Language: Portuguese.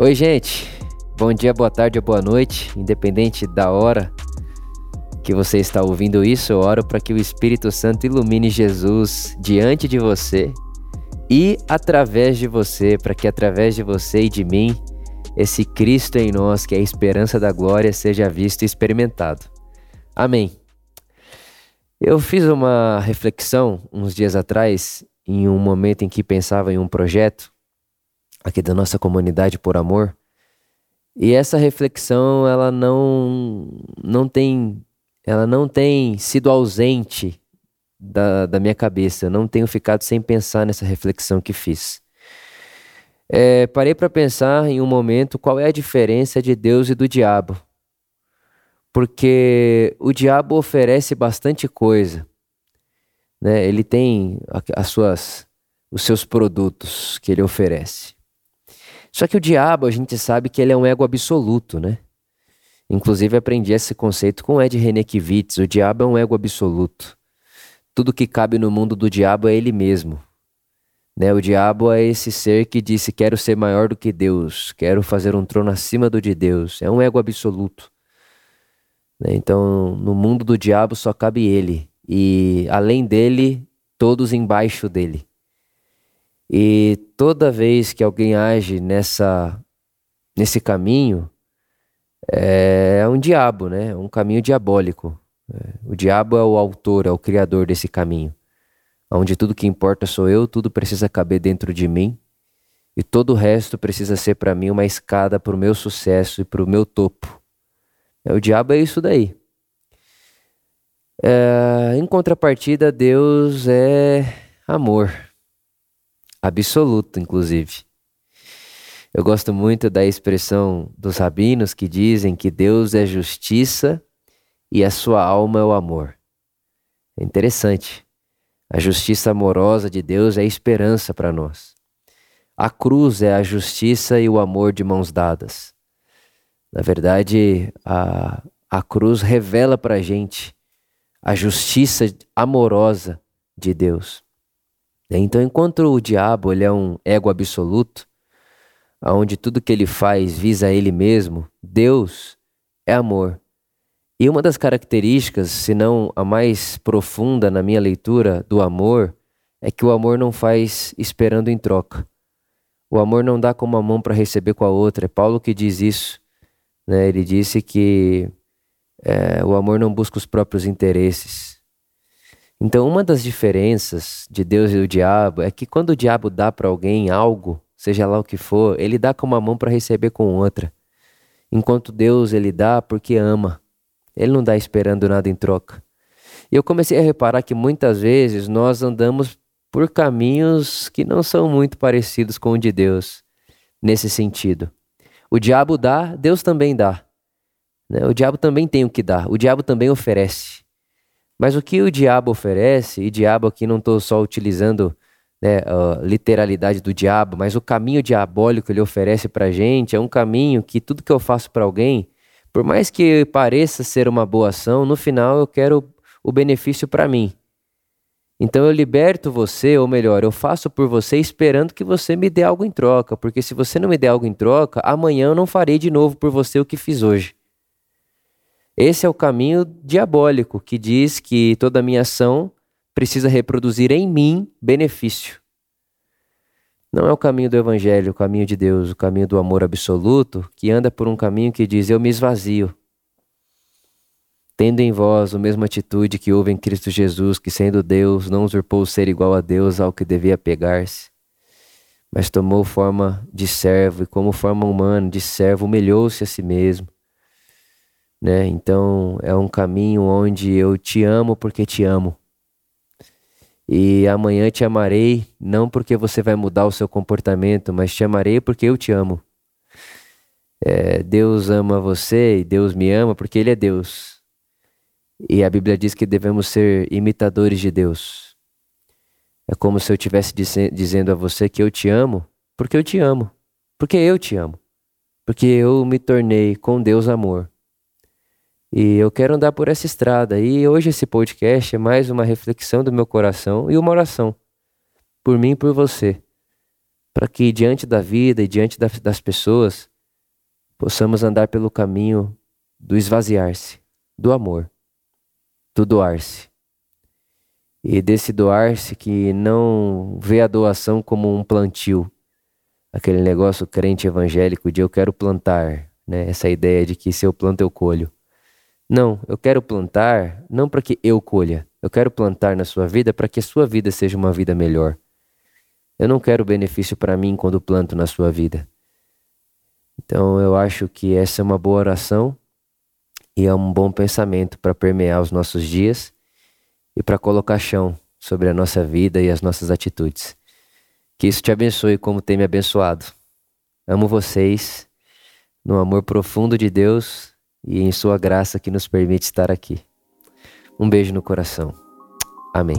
Oi, gente. Bom dia, boa tarde ou boa noite, independente da hora que você está ouvindo isso, eu oro para que o Espírito Santo ilumine Jesus diante de você e através de você, para que através de você e de mim, esse Cristo em nós, que é a esperança da glória, seja visto e experimentado. Amém. Eu fiz uma reflexão uns dias atrás, em um momento em que pensava em um projeto aqui da nossa comunidade por amor. E essa reflexão, ela não não tem ela não tem sido ausente da, da minha cabeça. Eu não tenho ficado sem pensar nessa reflexão que fiz. É, parei para pensar em um momento qual é a diferença de Deus e do diabo. Porque o diabo oferece bastante coisa. Né? Ele tem as suas, os seus produtos que ele oferece. Só que o diabo, a gente sabe que ele é um ego absoluto, né? Inclusive aprendi esse conceito com Ed Renekiewicz, o diabo é um ego absoluto. Tudo que cabe no mundo do diabo é ele mesmo. Né? O diabo é esse ser que disse quero ser maior do que Deus, quero fazer um trono acima do de Deus. É um ego absoluto. Né? Então, no mundo do diabo só cabe ele e além dele, todos embaixo dele. E toda vez que alguém age nessa nesse caminho, é um diabo, né? Um caminho diabólico. É, o diabo é o autor, é o criador desse caminho, onde tudo que importa sou eu, tudo precisa caber dentro de mim e todo o resto precisa ser para mim uma escada para o meu sucesso e para o meu topo. É, o diabo é isso daí. É, em contrapartida, Deus é amor, absoluto, inclusive. Eu gosto muito da expressão dos rabinos que dizem que Deus é justiça e a sua alma é o amor. É interessante. A justiça amorosa de Deus é esperança para nós. A cruz é a justiça e o amor de mãos dadas. Na verdade, a, a cruz revela para a gente a justiça amorosa de Deus. Então, enquanto o diabo ele é um ego absoluto, onde tudo que ele faz visa ele mesmo, Deus é amor. E uma das características, se não a mais profunda na minha leitura do amor, é que o amor não faz esperando em troca. O amor não dá com uma mão para receber com a outra. É Paulo que diz isso. Né? Ele disse que é, o amor não busca os próprios interesses. Então, uma das diferenças de Deus e o diabo é que quando o diabo dá para alguém algo, seja lá o que for, ele dá com uma mão para receber com outra. Enquanto Deus ele dá porque ama. Ele não dá esperando nada em troca. E eu comecei a reparar que muitas vezes nós andamos por caminhos que não são muito parecidos com o de Deus, nesse sentido. O diabo dá, Deus também dá. Né? O diabo também tem o que dar, o diabo também oferece. Mas o que o diabo oferece, e diabo aqui não estou só utilizando né, a literalidade do diabo, mas o caminho diabólico que ele oferece para a gente é um caminho que tudo que eu faço para alguém, por mais que pareça ser uma boa ação, no final eu quero o benefício para mim. Então eu liberto você, ou melhor, eu faço por você esperando que você me dê algo em troca, porque se você não me der algo em troca, amanhã eu não farei de novo por você o que fiz hoje. Esse é o caminho diabólico que diz que toda minha ação precisa reproduzir em mim benefício. Não é o caminho do Evangelho, o caminho de Deus, o caminho do amor absoluto, que anda por um caminho que diz: Eu me esvazio. Tendo em vós a mesma atitude que houve em Cristo Jesus, que sendo Deus, não usurpou o ser igual a Deus ao que devia pegar-se, mas tomou forma de servo e, como forma humana de servo, humilhou-se a si mesmo. Né? Então, é um caminho onde eu te amo porque te amo e amanhã te amarei, não porque você vai mudar o seu comportamento, mas te amarei porque eu te amo. É, Deus ama você e Deus me ama porque Ele é Deus. E a Bíblia diz que devemos ser imitadores de Deus. É como se eu estivesse dizendo a você que eu te amo porque eu te amo. Porque eu te amo. Porque eu me tornei com Deus amor. E eu quero andar por essa estrada. E hoje esse podcast é mais uma reflexão do meu coração e uma oração por mim e por você. para que diante da vida e diante das pessoas possamos andar pelo caminho do esvaziar-se, do amor, do doar-se. E desse doar-se que não vê a doação como um plantio, aquele negócio crente evangélico de eu quero plantar, né? Essa ideia de que se eu planto eu colho. Não, eu quero plantar não para que eu colha, eu quero plantar na sua vida para que a sua vida seja uma vida melhor. Eu não quero benefício para mim quando planto na sua vida. Então eu acho que essa é uma boa oração e é um bom pensamento para permear os nossos dias e para colocar chão sobre a nossa vida e as nossas atitudes. Que isso te abençoe como tem me abençoado. Amo vocês no amor profundo de Deus e em Sua graça que nos permite estar aqui. Um beijo no coração. Amém.